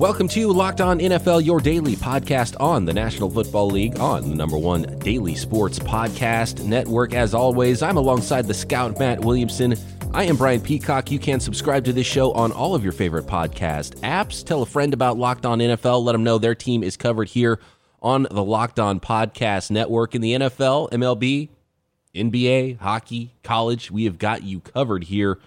Welcome to Locked On NFL, your daily podcast on the National Football League on the number one daily sports podcast network. As always, I'm alongside the scout Matt Williamson. I am Brian Peacock. You can subscribe to this show on all of your favorite podcast apps. Tell a friend about Locked On NFL. Let them know their team is covered here on the Locked On Podcast Network in the NFL, MLB, NBA, hockey, college. We have got you covered here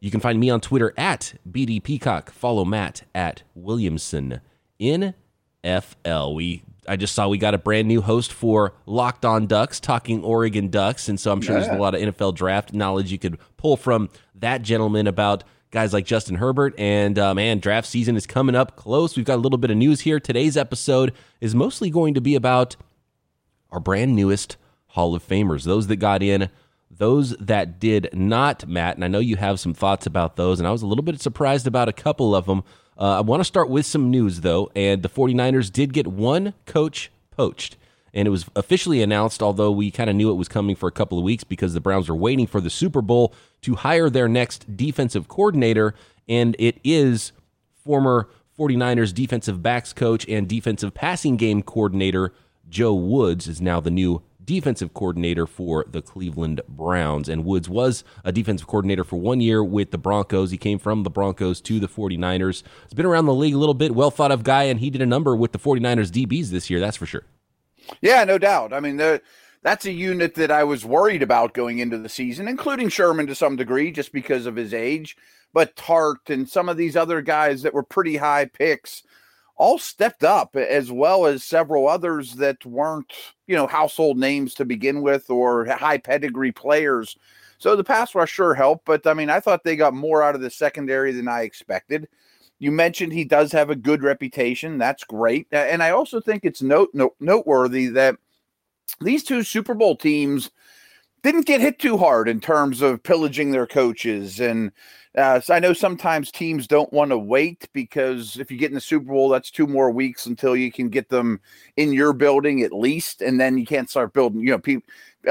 you can find me on Twitter at BD Peacock. Follow Matt at Williamson NFL. We I just saw we got a brand new host for Locked On Ducks, talking Oregon Ducks, and so I'm sure yeah. there's a lot of NFL draft knowledge you could pull from that gentleman about guys like Justin Herbert. And uh, man, draft season is coming up close. We've got a little bit of news here. Today's episode is mostly going to be about our brand newest Hall of Famers, those that got in those that did not, Matt, and I know you have some thoughts about those, and I was a little bit surprised about a couple of them. Uh, I want to start with some news, though, and the 49ers did get one coach poached. And it was officially announced, although we kind of knew it was coming for a couple of weeks because the Browns were waiting for the Super Bowl to hire their next defensive coordinator. And it is former 49ers defensive backs coach and defensive passing game coordinator Joe Woods is now the new defensive coordinator for the Cleveland Browns. And Woods was a defensive coordinator for one year with the Broncos. He came from the Broncos to the 49ers. He's been around the league a little bit, well thought of guy, and he did a number with the 49ers DBs this year, that's for sure. Yeah, no doubt. I mean, the, that's a unit that I was worried about going into the season, including Sherman to some degree, just because of his age. But Tartt and some of these other guys that were pretty high picks all stepped up, as well as several others that weren't, you know, household names to begin with or high pedigree players. So the pass rush sure helped, but I mean, I thought they got more out of the secondary than I expected. You mentioned he does have a good reputation. That's great. And I also think it's note, note noteworthy that these two Super Bowl teams didn't get hit too hard in terms of pillaging their coaches and uh, I know sometimes teams don't want to wait because if you get in the Super Bowl, that's two more weeks until you can get them in your building at least, and then you can't start building. You know,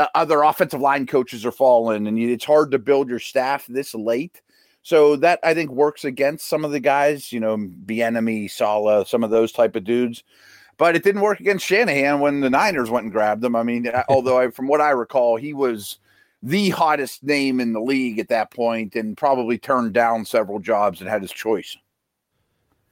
uh, other offensive line coaches are falling, and you, it's hard to build your staff this late. So that I think works against some of the guys. You know, Bieniemy, Saleh, some of those type of dudes. But it didn't work against Shanahan when the Niners went and grabbed him. I mean, although I, from what I recall, he was the hottest name in the league at that point and probably turned down several jobs and had his choice.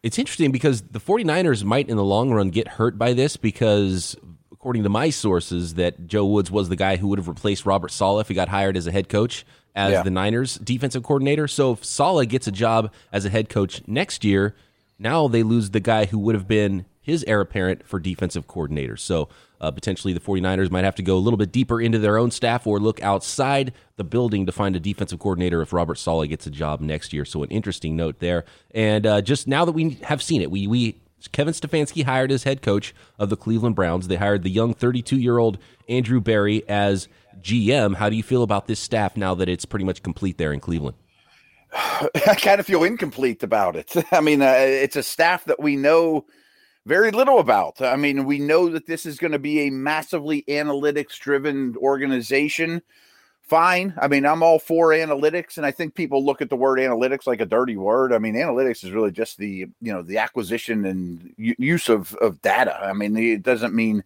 It's interesting because the 49ers might in the long run get hurt by this because according to my sources that Joe Woods was the guy who would have replaced Robert Saleh if he got hired as a head coach as yeah. the Niners defensive coordinator. So if Saleh gets a job as a head coach next year, now they lose the guy who would have been his heir apparent for defensive coordinator. So uh, potentially the 49ers might have to go a little bit deeper into their own staff or look outside the building to find a defensive coordinator if Robert Saleh gets a job next year. So an interesting note there. And uh, just now that we have seen it, we we Kevin Stefanski hired as head coach of the Cleveland Browns. They hired the young 32 year old Andrew Berry as GM. How do you feel about this staff now that it's pretty much complete there in Cleveland? I kind of feel incomplete about it. I mean, uh, it's a staff that we know very little about. I mean, we know that this is going to be a massively analytics driven organization. Fine. I mean, I'm all for analytics, and I think people look at the word analytics like a dirty word. I mean, analytics is really just the you know the acquisition and use of of data. I mean, it doesn't mean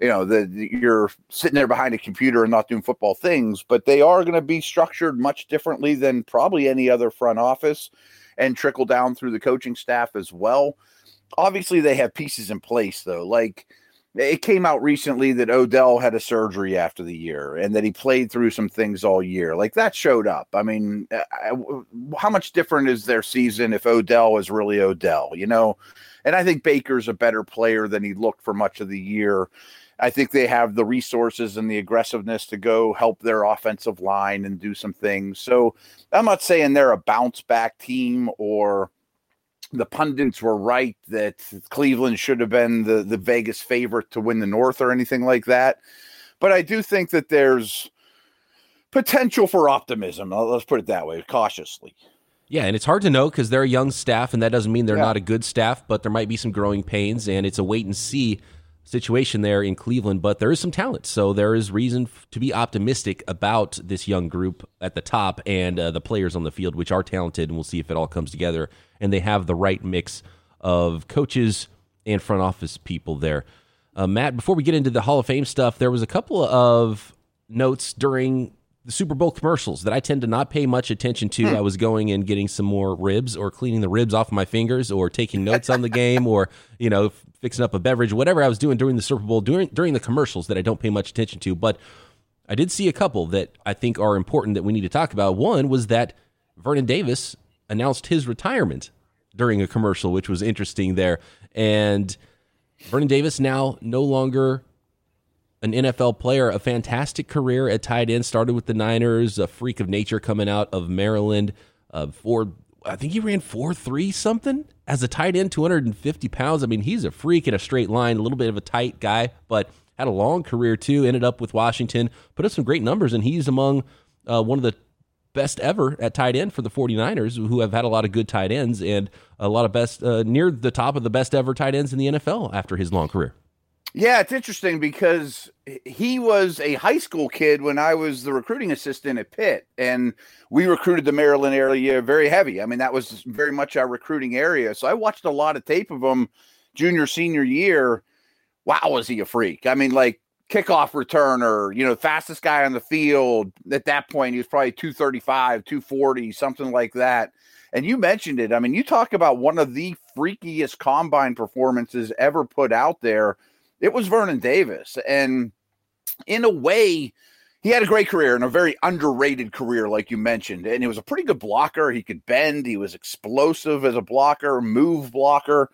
you know that you're sitting there behind a computer and not doing football things, but they are going to be structured much differently than probably any other front office, and trickle down through the coaching staff as well obviously they have pieces in place though. Like it came out recently that Odell had a surgery after the year and that he played through some things all year. Like that showed up. I mean, uh, I, how much different is their season if Odell is really Odell, you know? And I think Baker's a better player than he looked for much of the year. I think they have the resources and the aggressiveness to go help their offensive line and do some things. So I'm not saying they're a bounce back team or the pundits were right that Cleveland should have been the, the Vegas favorite to win the North or anything like that. But I do think that there's potential for optimism. Let's put it that way, cautiously. Yeah, and it's hard to know because they're a young staff, and that doesn't mean they're yeah. not a good staff, but there might be some growing pains, and it's a wait and see situation there in Cleveland, but there is some talent. So there is reason to be optimistic about this young group at the top and uh, the players on the field, which are talented. And we'll see if it all comes together and they have the right mix of coaches and front office people there. Uh, Matt, before we get into the Hall of Fame stuff, there was a couple of notes during the Super Bowl commercials that I tend to not pay much attention to. Hmm. I was going and getting some more ribs or cleaning the ribs off my fingers or taking notes on the game or, you know, fixing up a beverage, whatever I was doing during the Super Bowl, during during the commercials that I don't pay much attention to. But I did see a couple that I think are important that we need to talk about. One was that Vernon Davis announced his retirement during a commercial, which was interesting there. And Vernon Davis now no longer an NFL player, a fantastic career at tight end. Started with the Niners, a freak of nature coming out of Maryland. Uh, for I think he ran four three something as a tight end, two hundred and fifty pounds. I mean, he's a freak in a straight line, a little bit of a tight guy, but had a long career too. Ended up with Washington, put up some great numbers, and he's among uh, one of the best ever at tight end for the 49ers, who have had a lot of good tight ends and a lot of best uh, near the top of the best ever tight ends in the NFL after his long career. Yeah, it's interesting because he was a high school kid when I was the recruiting assistant at Pitt, and we recruited the Maryland area very heavy. I mean, that was very much our recruiting area. So I watched a lot of tape of him junior, senior year. Wow, was he a freak? I mean, like kickoff returner, you know, fastest guy on the field. At that point, he was probably 235, 240, something like that. And you mentioned it. I mean, you talk about one of the freakiest combine performances ever put out there it was Vernon Davis. And in a way, he had a great career and a very underrated career, like you mentioned. And he was a pretty good blocker. He could bend, he was explosive as a blocker, move blocker.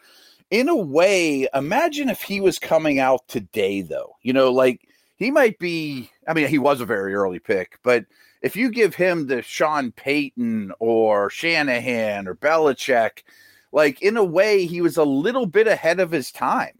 In a way, imagine if he was coming out today, though. You know, like he might be, I mean, he was a very early pick, but if you give him the Sean Payton or Shanahan or Belichick, like in a way, he was a little bit ahead of his time.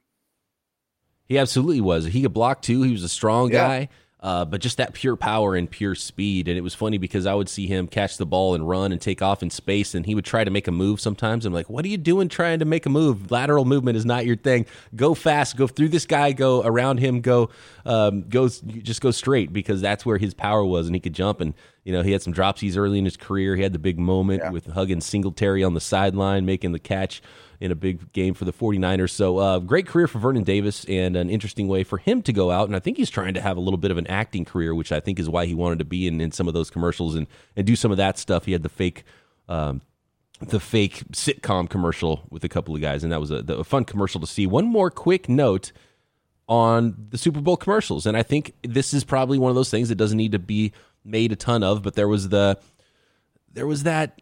He absolutely was. He could block too. He was a strong yeah. guy. Uh, but just that pure power and pure speed. And it was funny because I would see him catch the ball and run and take off in space, and he would try to make a move sometimes. I'm like, what are you doing trying to make a move? Lateral movement is not your thing. Go fast, go through this guy, go around him, go, um, go, just go straight because that's where his power was, and he could jump. And you know, he had some dropsies early in his career. He had the big moment yeah. with hugging Singletary on the sideline, making the catch in a big game for the 49ers. So, uh, great career for Vernon Davis and an interesting way for him to go out. And I think he's trying to have a little bit of an acting career, which I think is why he wanted to be in, in some of those commercials and, and do some of that stuff. He had the fake. Um, the fake sitcom commercial with a couple of guys, and that was a, a fun commercial to see. One more quick note on the Super Bowl commercials, and I think this is probably one of those things that doesn't need to be made a ton of, but there was the there was that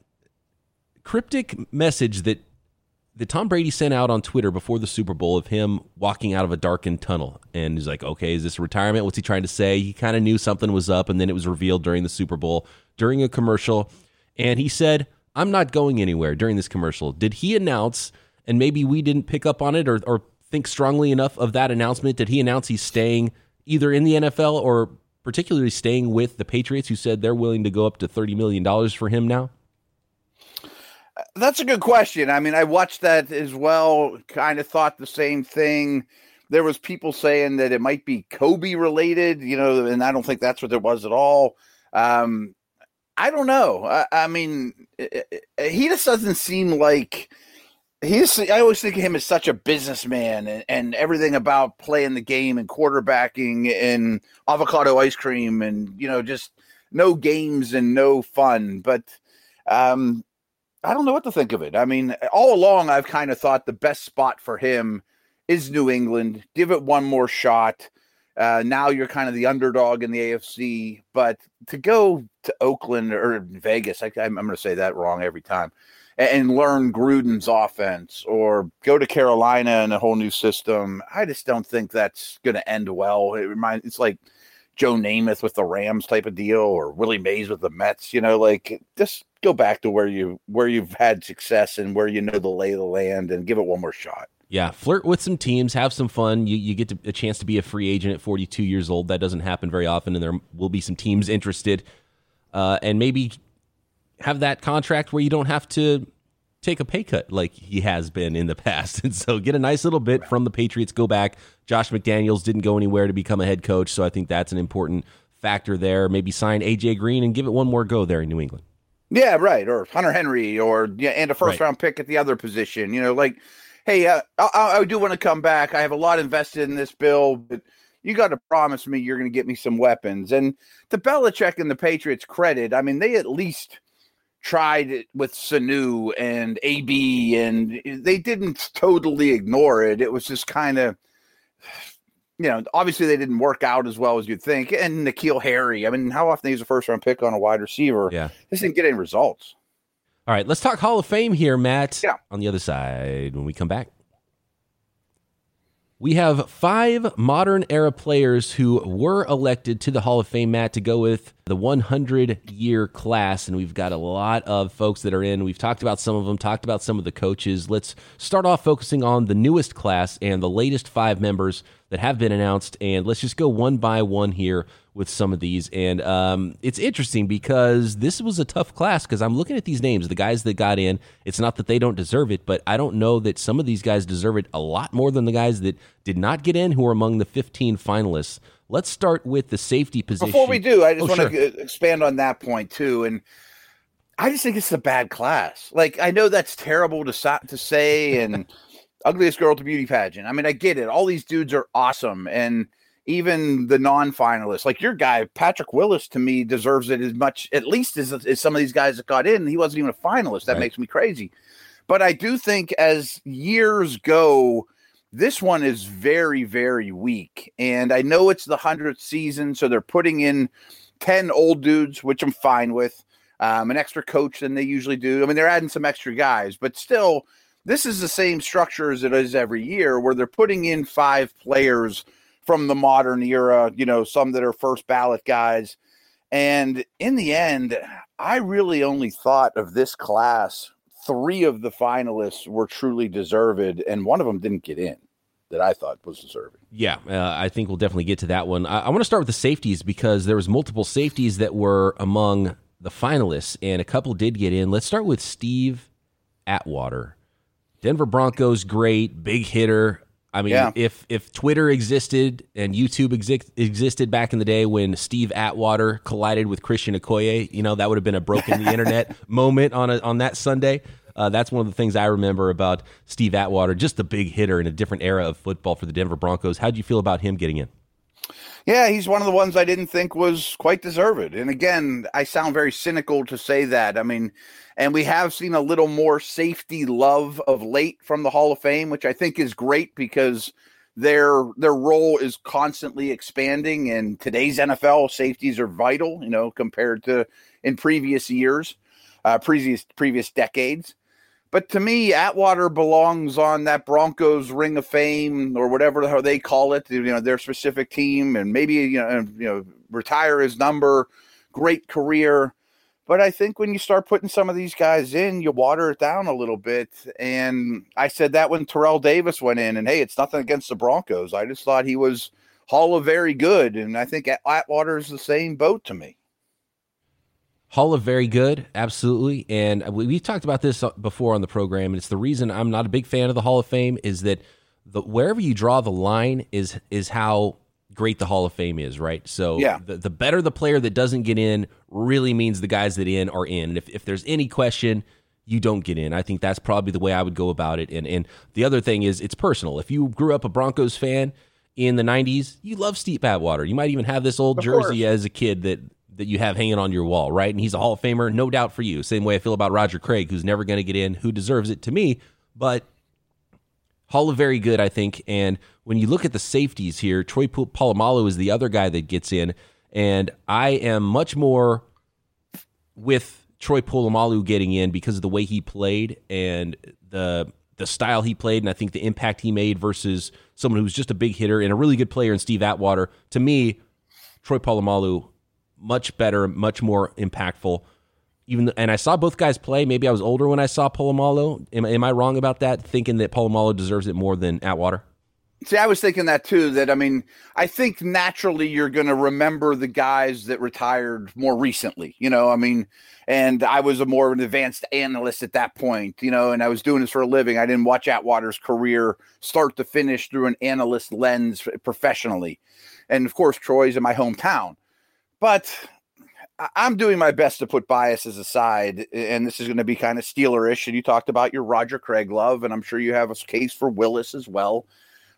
cryptic message that that Tom Brady sent out on Twitter before the Super Bowl of him walking out of a darkened tunnel. And he's like, okay, is this retirement? What's he trying to say? He kind of knew something was up, and then it was revealed during the Super Bowl, during a commercial. And he said, I'm not going anywhere during this commercial. Did he announce, and maybe we didn't pick up on it or, or think strongly enough of that announcement? Did he announce he's staying either in the NFL or particularly staying with the Patriots, who said they're willing to go up to $30 million for him now? That's a good question. I mean, I watched that as well. Kind of thought the same thing. There was people saying that it might be Kobe related, you know, and I don't think that's what there was at all. Um, I don't know. I, I mean, it, it, he just doesn't seem like he's. I always think of him as such a businessman and, and everything about playing the game and quarterbacking and avocado ice cream and you know just no games and no fun. But um, I don't know what to think of it. I mean, all along I've kind of thought the best spot for him is New England. Give it one more shot. Uh, now you're kind of the underdog in the AFC, but to go to Oakland or Vegas, I, am going to say that wrong every time, and, and, learn Gruden's offense, or go to Carolina and a whole new system. I just don't think that's going to end well. It reminds it's like Joe Namath with the Rams type of deal, or Willie Mays with the Mets. You know, like just go back to where you where you've had success and where you know the lay of the land, and give it one more shot. Yeah, flirt with some teams, have some fun. You you get to, a chance to be a free agent at 42 years old. That doesn't happen very often, and there will be some teams interested, uh, and maybe have that contract where you don't have to take a pay cut like he has been in the past. And so get a nice little bit from the Patriots, go back. Josh McDaniels didn't go anywhere to become a head coach, so I think that's an important factor there. Maybe sign AJ Green and give it one more go there in New England. Yeah, right. Or Hunter Henry or yeah, and a first right. round pick at the other position. You know, like hey, uh, I, I do want to come back. I have a lot invested in this bill, but you got to promise me you're going to get me some weapons. And to Belichick and the Patriots' credit, I mean, they at least tried it with Sanu and AB, and they didn't totally ignore it. It was just kind of, you know, obviously they didn't work out as well as you'd think. And N'Keal Harry, I mean, how often he's a first round pick on a wide receiver? Yeah. this didn't get any results. All right, let's talk Hall of Fame here, Matt. Yeah. On the other side, when we come back. We have five modern era players who were elected to the Hall of Fame, Matt, to go with the 100 year class. And we've got a lot of folks that are in. We've talked about some of them, talked about some of the coaches. Let's start off focusing on the newest class and the latest five members that have been announced. And let's just go one by one here with some of these. And um, it's interesting because this was a tough class because I'm looking at these names, the guys that got in. It's not that they don't deserve it, but I don't know that some of these guys deserve it a lot more than the guys that did not get in who are among the 15 finalists. Let's start with the safety position. Before we do, I just Oh, want sure. to expand on that point too. And I just think it's a bad class. Like I know that's terrible to to say, and ugliest girl to beauty pageant. I mean, I get it. All these dudes are awesome, and even the non-finalists, like your guy Patrick Willis, to me deserves it as much, at least as, as some of these guys that got in. He wasn't even a finalist. That Right. makes me crazy. But I do think as years go, this one is very, very weak. And I know it's the 100th season, so they're putting in 10 old dudes, which I'm fine with, um, an extra coach than they usually do. I mean, they're adding some extra guys, but still, this is the same structure as it is every year where they're putting in five players from the modern era, you know, some that are first ballot guys. And in the end, I really only thought of this class. Three of the finalists were truly deserved, and one of them didn't get in that I thought was deserving. Yeah, uh, I think we'll definitely get to that one. I, I want to start with the safeties because there was multiple safeties that were among the finalists, and a couple did get in. Let's start with Steve Atwater. Denver Broncos, great big hitter. I mean, Yeah. if if Twitter existed and YouTube exi- existed back in the day when Steve Atwater collided with Christian Okoye, you know that would have been a broken the internet moment on a, on that Sunday. Uh, that's one of the things I remember about Steve Atwater, just a big hitter in a different era of football for the Denver Broncos. How do you feel about him getting in? Yeah, he's one of the ones I didn't think was quite deserved. And again, I sound very cynical to say that. I mean, and we have seen a little more safety love of late from the Hall of Fame, which I think is great because their their role is constantly expanding. And today's NFL safeties are vital, you know, compared to in previous years, uh, previous previous decades. But to me, Atwater belongs on that Broncos Ring of Fame or whatever the hell they call it, you know, their specific team, and maybe you know, you know, retire his number. Great career, but I think when you start putting some of these guys in, you water it down a little bit. And I said that when Terrell Davis went in, and hey, it's nothing against the Broncos. I just thought he was Hall of Very Good, and I think Atwater is the same boat to me. Hall of Very Good, absolutely. And we, we've talked about this uh, before on the program, and it's the reason I'm not a big fan of the Hall of Fame is that the wherever you draw the line is is how great the Hall of Fame is, right? So Yeah. the, the better the player that doesn't get in really means the guys that in are in. And if, if there's any question, you don't get in. I think that's probably the way I would go about it. And and the other thing is it's personal. If you grew up a Broncos fan in the 90s, you love Steve Atwater. You might even have this old Of jersey course. as a kid that that you have hanging on your wall, right? And he's a Hall of Famer, no doubt for you. Same way I feel about Roger Craig, who's never going to get in, who deserves it to me, but Hall of Very Good, I think. And when you look at the safeties here, Troy Polamalu is the other guy that gets in, and I am much more with Troy Polamalu getting in because of the way he played and the the style he played, and I think the impact he made versus someone who's just a big hitter and a really good player in Steve Atwater. To me, Troy Polamalu much better, much more impactful. Even and I saw both guys play. Maybe I was older when I saw Polamalu. Am, am I wrong about that? Thinking that Polamalu deserves it more than Atwater? See, I was thinking that too. That I mean, I think naturally you're going to remember the guys that retired more recently. You know, I mean, and I was a more of an advanced analyst at that point. You know, and I was doing this for a living. I didn't watch Atwater's career start to finish through an analyst lens professionally, and of course, Troy's in my hometown. But I'm doing my best to put biases aside, and this is going to be kind of Steelerish. And you talked about your Roger Craig love, and I'm sure you have a case for Willis as well.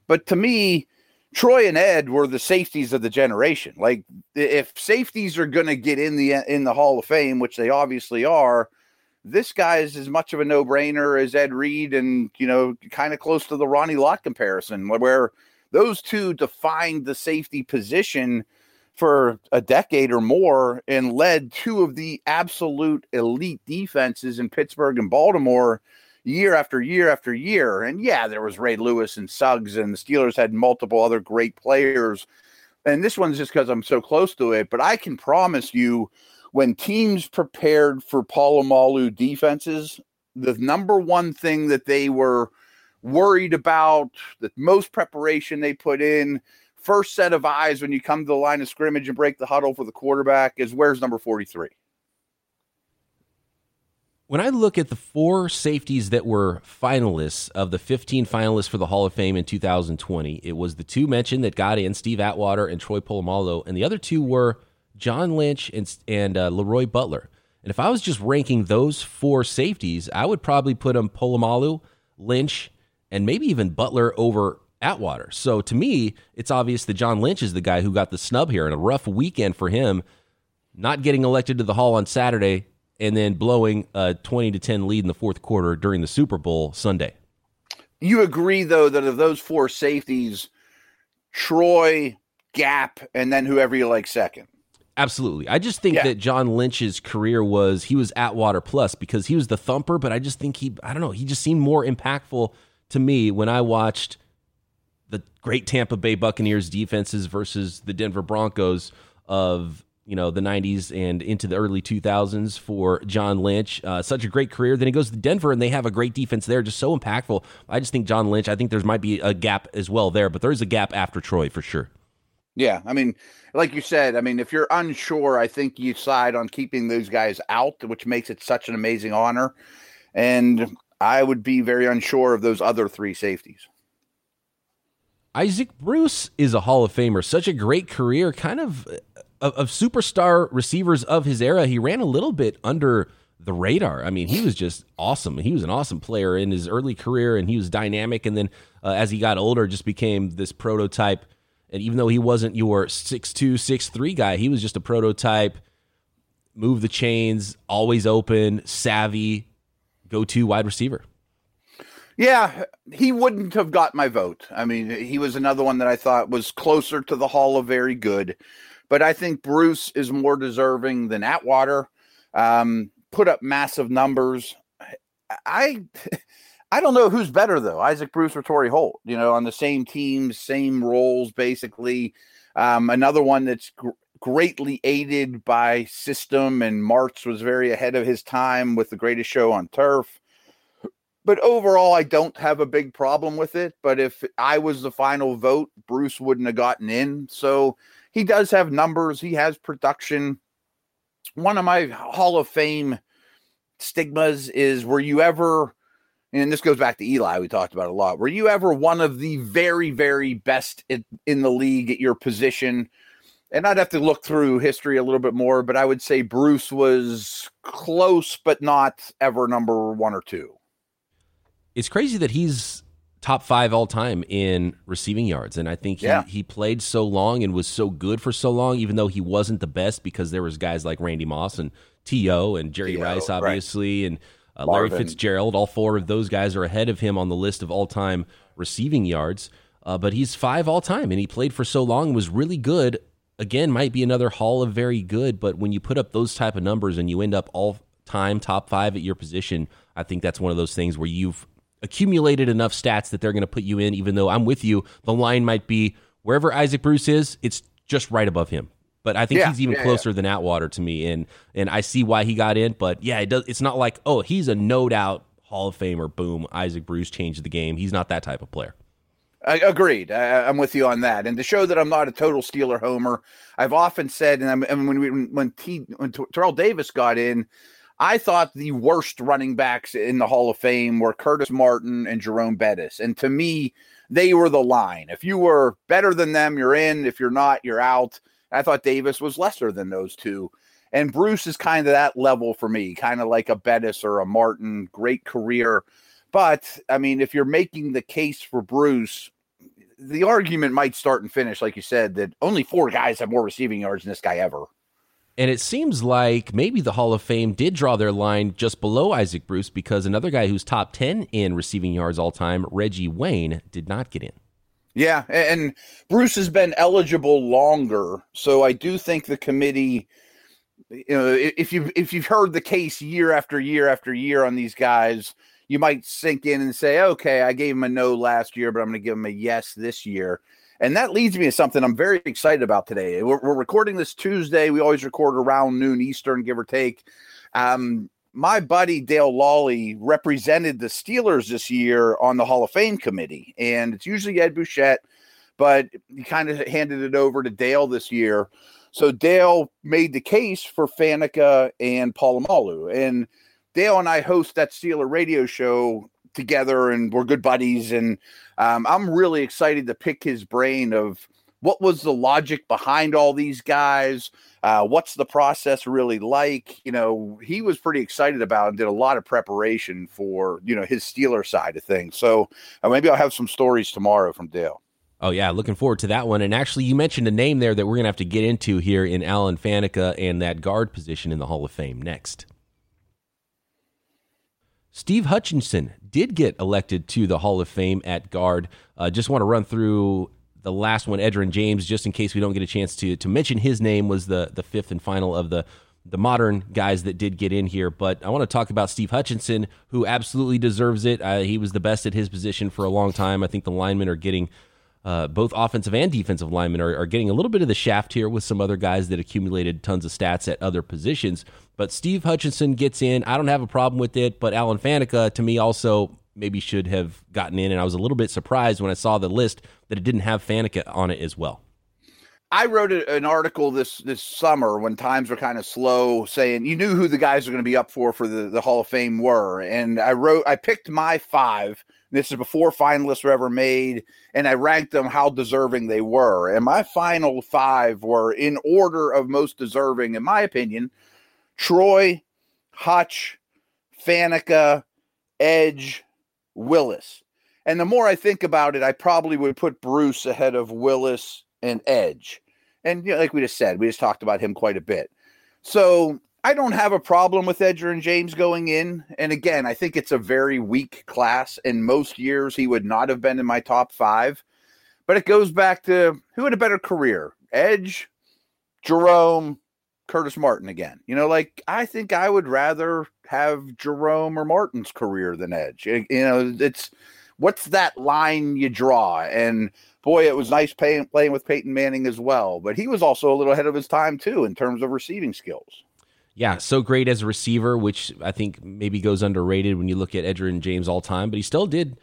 But to me, Troy and Ed were the safeties of the generation. Like if safeties are going to get in the in the Hall of Fame, which they obviously are, this guy is as much of a no brainer as Ed Reed, and you know, kind of close to the Ronnie Lott comparison, where those two defined the safety position for a decade or more and led two of the absolute elite defenses in Pittsburgh and Baltimore year after year after year. And yeah, there was Ray Lewis and Suggs, and the Steelers had multiple other great players. And this one's just because I'm so close to it, but I can promise you when teams prepared for Polamalu defenses, the number one thing that they were worried about, the most preparation they put in, first set of eyes when you come to the line of scrimmage and break the huddle for the quarterback is where's number 43? When I look at the four safeties that were finalists of the 15 finalists for the Hall of Fame in 2020, it was the two mentioned that got in, Steve Atwater and Troy Polamalu, and the other two were John Lynch and, and uh, Leroy Butler. And if I was just ranking those four safeties, I would probably put them Polamalu, Lynch, and maybe even Butler over Atwater. So to me, it's obvious that John Lynch is the guy who got the snub here and a rough weekend for him, not getting elected to the Hall on Saturday and then blowing a 20 to 10 lead in the fourth quarter during the Super Bowl Sunday. You agree, though, that of those four safeties, Troy, Gap, and then whoever you like second. Absolutely. I just think yeah. that John Lynch's career was he was Atwater plus because he was the thumper, but I just think he I don't know, he just seemed more impactful to me when I watched the great Tampa Bay Buccaneers defenses versus the Denver Broncos of you know the 90s and into the early 2000s for John Lynch. Uh, such a great career. Then he goes to Denver and they have a great defense there, just so impactful. I just think John Lynch. I think there's might be a gap as well there, but there is a gap after Troy for sure. Yeah, I mean, like you said, I mean, if you're unsure, I think you side on keeping those guys out, which makes it such an amazing honor. And I would be very unsure of those other three safeties. Isaac Bruce is a Hall of Famer. Such a great career, kind of, of, of superstar receivers of his era. He ran a little bit under the radar. I mean, he was just awesome. He was an awesome player in his early career, and he was dynamic. And then uh, as he got older, just became this prototype. And even though he wasn't your six two, six three guy, he was just a prototype. Move the chains, always open, savvy, go to wide receiver. Yeah, he wouldn't have got my vote. I mean, he was another one that I thought was closer to the Hall of Very Good, but I think Bruce is more deserving than Atwater. Um, put up massive numbers. I I don't know who's better though, Isaac Bruce or Torry Holt. You know, on the same teams, same roles, basically. Um, another one that's gr- greatly aided by system, and Martz was very ahead of his time with the greatest show on turf but overall, I don't have a big problem with it. But if I was the final vote, Bruce wouldn't have gotten in. So he does have numbers, he has production. One of my Hall of Fame stigmas is were you ever, and this goes back to Eli, we talked about a lot, were you ever one of the very, very best in, in the league at your position? And I'd have to look through history a little bit more, but I would say Bruce was close, but not ever number one or two it's crazy that he's top five all time in receiving yards. And I think he, yeah. he played so long and was so good for so long, even though he wasn't the best because there was guys like Randy Moss and T.O. and Jerry Rice, obviously, right. and uh, Larry Fitzgerald. All four of those guys are ahead of him on the list of all time receiving yards. Uh, but he's five all time, and he played for so long was really good. Again, might be another Hall of very good, but when you put up those type of numbers and you end up all time top five at your position, I think that's one of those things where you've accumulated enough stats that they're going to put you in, even though I'm with you. The line might be wherever Isaac Bruce is, it's just right above him. But I think yeah, he's even yeah, closer yeah. than Atwater to me, and and I see why he got in. But yeah, it does. It's not like oh, he's a no doubt Hall of Famer. Boom, Isaac Bruce changed the game. He's not that type of player. I, agreed. I, am with you on that. And to show that I'm not a total Steeler homer, I've often said, and, and when we, when T, when Terrell Davis got in, I thought the worst running backs in the Hall of Fame were Curtis Martin and Jerome Bettis. And to me, they were the line. If you were better than them, you're in. If you're not, you're out. I thought Davis was lesser than those two. And Bruce is kind of that level for me, kind of like a Bettis or a Martin, great career. But I mean, if you're making the case for Bruce, the argument might start and finish, like you said, that only four guys have more receiving yards than this guy ever. And it seems like maybe the Hall of Fame did draw their line just below Isaac Bruce because another guy who's top 10 in receiving yards all time, Reggie Wayne, did not get in. Yeah, and Bruce has been eligible longer, so I do think the committee you know if you if you've heard the case year after year after year on these guys, you might sink in and say, "Okay, I gave him a no last year, but I'm going to give him a yes this year." And that leads me to something I'm very excited about today. We're, we're recording this Tuesday. We always record around noon Eastern, give or take. Um, my buddy Dale Lolley represented the Steelers this year on the Hall of Fame committee, and it's usually Ed Bouchette, but he kind of handed it over to Dale this year. So Dale made the case for Faneca and Polamalu, and Dale and I host that Steeler radio show together, and we're good buddies. And um, I'm really excited to pick his brain of what was the logic behind all these guys uh, what's the process really like? You know, he was pretty excited about and did a lot of preparation for, you know, his Steeler side of things. So uh, maybe I'll have some stories tomorrow from Dale. Oh yeah, looking forward to that one. And actually, you mentioned a name there that we're gonna have to get into here in Alan Faneca and that guard position in the Hall of Fame next. Steve Hutchinson did get elected to the Hall of Fame at guard. Uh, just want to run through the last one, Edgerrin James, just in case we don't get a chance to to mention his name, was the the fifth and final of the the modern guys that did get in here. But I want to talk about Steve Hutchinson, who absolutely deserves it. Uh, he was the best at his position for a long time. I think the linemen are getting. Uh, both offensive and defensive linemen are, are getting a little bit of the shaft here with some other guys that accumulated tons of stats at other positions. But Steve Hutchinson gets in. I don't have a problem with it. But Alan Faneca, to me, also maybe should have gotten in. And I was a little bit surprised when I saw the list that it didn't have Faneca on it as well. I wrote an article this this summer when times were kind of slow, saying you knew who the guys were going to be up for for the, the Hall of Fame were, and I wrote I picked my five. This is before finalists were ever made, and I ranked them how deserving they were. And my final five were in order of most deserving, in my opinion: Troy, Hutch, Faneca, Edge, Willis. And the more I think about it, I probably would put Bruce ahead of Willis and Edge. And you know, like we just said, we just talked about him quite a bit. So I don't have a problem with Edgerrin James going in. And again, I think it's a very weak class. In most years, he would not have been in my top five. But it goes back to who had a better career, Edge, Jerome, Curtis Martin again. You know, like I think I would rather have Jerome or Martin's career than Edge. You know, it's what's that line you draw? And boy, it was nice playing playing with Peyton Manning as well, but he was also a little ahead of his time too in terms of receiving skills. Yeah, so great as a receiver, which I think maybe goes underrated when you look at Edgerrin James all time, but he still did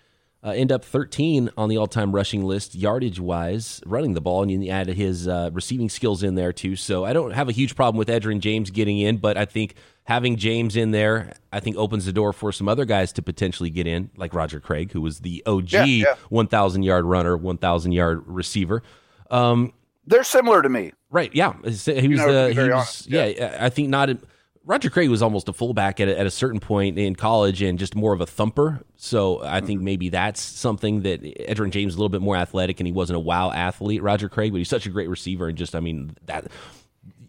uh, end up 13 on the all-time rushing list yardage wise running the ball and you add his uh, receiving skills in there too. So i don't have a huge problem with edgerrin james getting in but i think having james in there i think opens the door for some other guys to potentially get in like roger craig who was the og yeah, yeah. 1000 yard runner 1000 yard receiver. Um, they're similar to me right yeah he was, uh, he was yeah. yeah i think not Roger Craig was almost a fullback at a, at a certain point in college and just more of a thumper. So I think mm-hmm. maybe that's something that Edgerrin James is a little bit more athletic and he wasn't a wow athlete, Roger Craig, but he's such a great receiver and just I mean that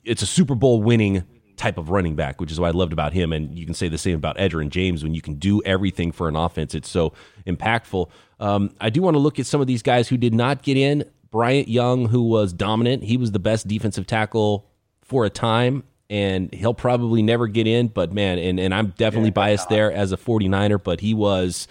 it's a Super Bowl winning type of running back, which is what I loved about him. And you can say the same about Edgerrin James when you can do everything for an offense. It's so impactful. Um, I do want to look at some of these guys who did not get in. Bryant Young, who was dominant, he was the best defensive tackle for a time and he'll probably never get in. But man, and, and I'm definitely yeah, biased there as a 49er, but he was,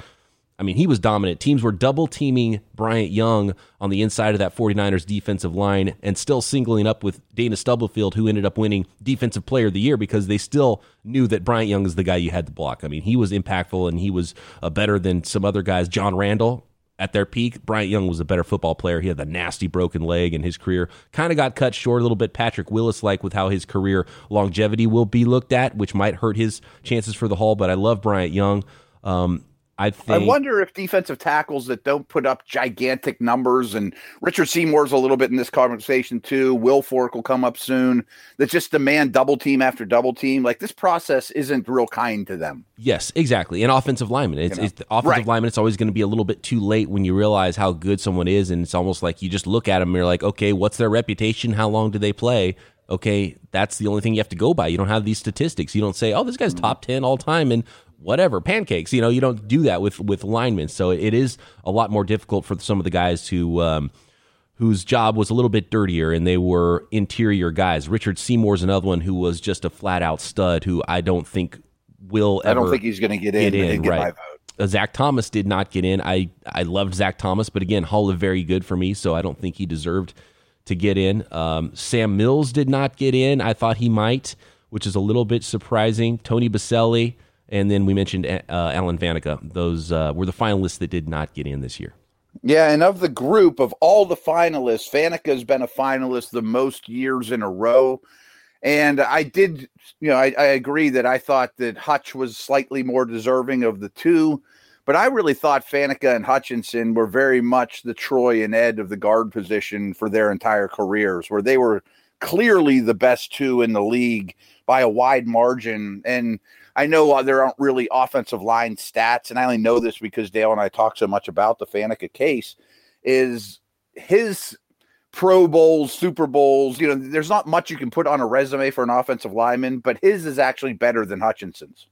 I mean, he was dominant. Teams were double teaming Bryant Young on the inside of that 49ers defensive line and still singling up with Dana Stubblefield, who ended up winning Defensive Player of the Year because they still knew that Bryant Young is the guy you had to block. I mean, he was impactful and he was uh, better than some other guys. John Randle, at their peak, Bryant Young was a better football player. He had the nasty broken leg, and his career kind of got cut short a little bit. Patrick Willis like with how his career longevity will be looked at, which might hurt his chances for the Hall. But I love Bryant Young. Um, I think. I wonder if defensive tackles that don't put up gigantic numbers, and Richard Seymour's a little bit in this conversation too. Wilfork will come up soon. That just demand double team after double team. Like this process isn't real kind to them. Yes, exactly. And offensive lineman. It's, you know? it's offensive right. lineman. It's always going to be a little bit too late when you realize how good someone is, and it's almost like you just look at them and you're like, okay, what's their reputation? How long do they play? Okay, that's the only thing you have to go by. You don't have these statistics. You don't say, oh, this guy's mm-hmm. top ten all time, and whatever pancakes. You know, you don't do that with with linemen, so it is a lot more difficult for some of the guys who. Um, whose job was a little bit dirtier and they were interior guys. Richard Seymour's another one who was just a flat out stud who I don't think will ever I don't think he's going to get in, in get right. Uh, Zach Thomas did not get in. I, I loved Zach Thomas, but again, Hall of very good for me, so I don't think he deserved to get in. Um, Sam Mills did not get in. I thought he might, which is a little bit surprising. Tony Boselli, and then we mentioned uh, Alan Faneca. Those uh, were the finalists that did not get in this year. Yeah, and of the group of all the finalists, Faneca has been a finalist the most years in a row. And I did, you know, I, I, agree that I thought that Hutch was slightly more deserving of the two, but I really thought Faneca and Hutchinson were very much the Troy and Ed of the guard position for their entire careers, where they were clearly the best two in the league by a wide margin. And I know uh, there aren't really offensive line stats, and I only know this because Dale and I talk so much about the Faneca case. Is his Pro Bowls, Super Bowls? You know, there's not much you can put on a resume for an offensive lineman, but his is actually better than Hutchinson's.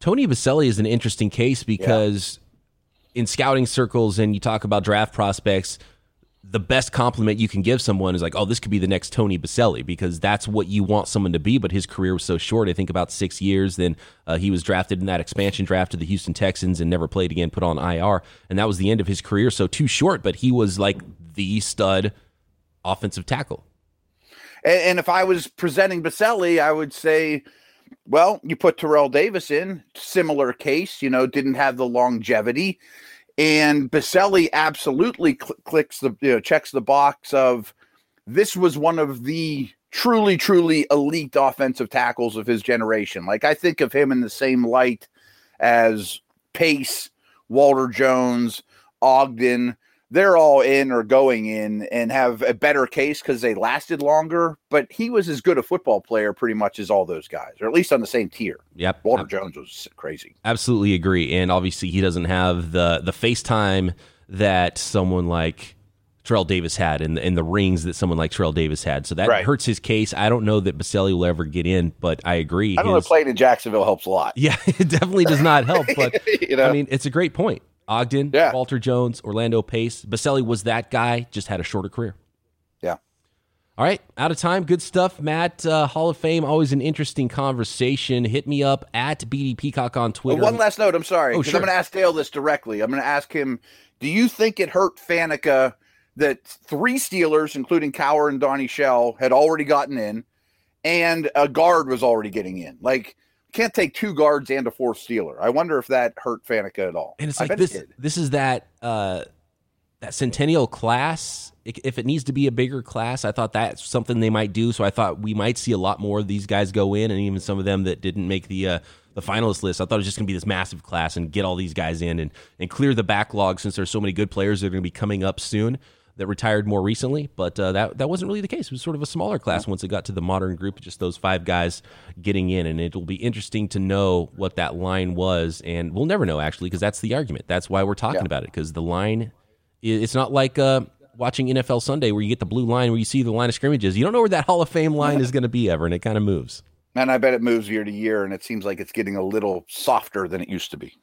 Tony Boselli is an interesting case because yeah. in scouting circles, and you talk about draft prospects the best compliment you can give someone is like, oh, this could be the next Tony Boselli because that's what you want someone to be. But his career was so short. I think about six years. Then uh, he was drafted in that expansion draft to the Houston Texans and never played again, put on IR. And that was the end of his career. So too short, but he was like the stud offensive tackle. And, and if I was presenting Boselli, I would say, well, you put Terrell Davis in, similar case, you know, didn't have the longevity and Boselli absolutely cl- clicks the you know checks the box of this was one of the truly truly elite offensive tackles of his generation. Like I think of him in the same light as Pace, Walter Jones, Ogden, they're all in or going in and have a better case because they lasted longer. But he was as good a football player pretty much as all those guys, or at least on the same tier. Yep. Walter Jones was crazy. Absolutely agree. And obviously he doesn't have the the FaceTime that someone like Terrell Davis had and, and the rings that someone like Terrell Davis had. So that right. hurts his case. I don't know that Boselli will ever get in, but I agree. I don't his, know playing in Jacksonville helps a lot. Yeah, it definitely does not help. But you know? I mean, it's a great point. Ogden, yeah. Walter Jones, Orlando Pace. Boselli was that guy, just had a shorter career. Yeah. All right, out of time. Good stuff, Matt. Uh, Hall of Fame, always an interesting conversation. Hit me up at BD Peacock on Twitter. one last note. I'm sorry. Oh, sure. I'm going to ask Dale this directly. I'm going to ask him Do you think it hurt Faneca that three Steelers, including Cowher and Donnie Shell, had already gotten in and a guard was already getting in? Like, can't take two guards and a fourth Steeler. I wonder if that hurt Faneca at all. And it's like this. It this is that uh, that Centennial class. If it needs to be a bigger class, I thought that's something they might do. So I thought we might see a lot more of these guys go in, and even some of them that didn't make the uh, the finalist list. I thought it was just going to be this massive class and get all these guys in and and clear the backlog since there's so many good players that are going to be coming up soon that retired more recently, but uh, that that wasn't really the case. It was sort of a smaller class once it got to the modern group, just those five guys getting in, and it'll be interesting to know what that line was, and we'll never know actually because that's the argument. That's why we're talking yeah. about it because the line, it's not like. Uh, watching NFL Sunday, where you get the blue line, where you see the line of scrimmages, you don't know where that Hall of Fame line is going to be ever, and it kind of moves. And I bet it moves year to year, and it seems like it's getting a little softer than it used to be.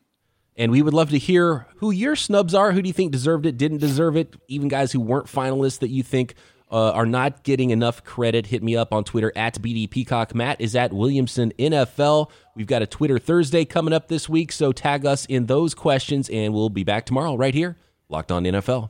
And we would love to hear who your snubs are. Who do you think deserved it, didn't deserve it? Even guys who weren't finalists that you think uh, are not getting enough credit. Hit me up on Twitter at BD Peacock. Matt is at Williamson NFL. We've got a Twitter Thursday coming up this week, so tag us in those questions, and we'll be back tomorrow right here, Locked On NFL.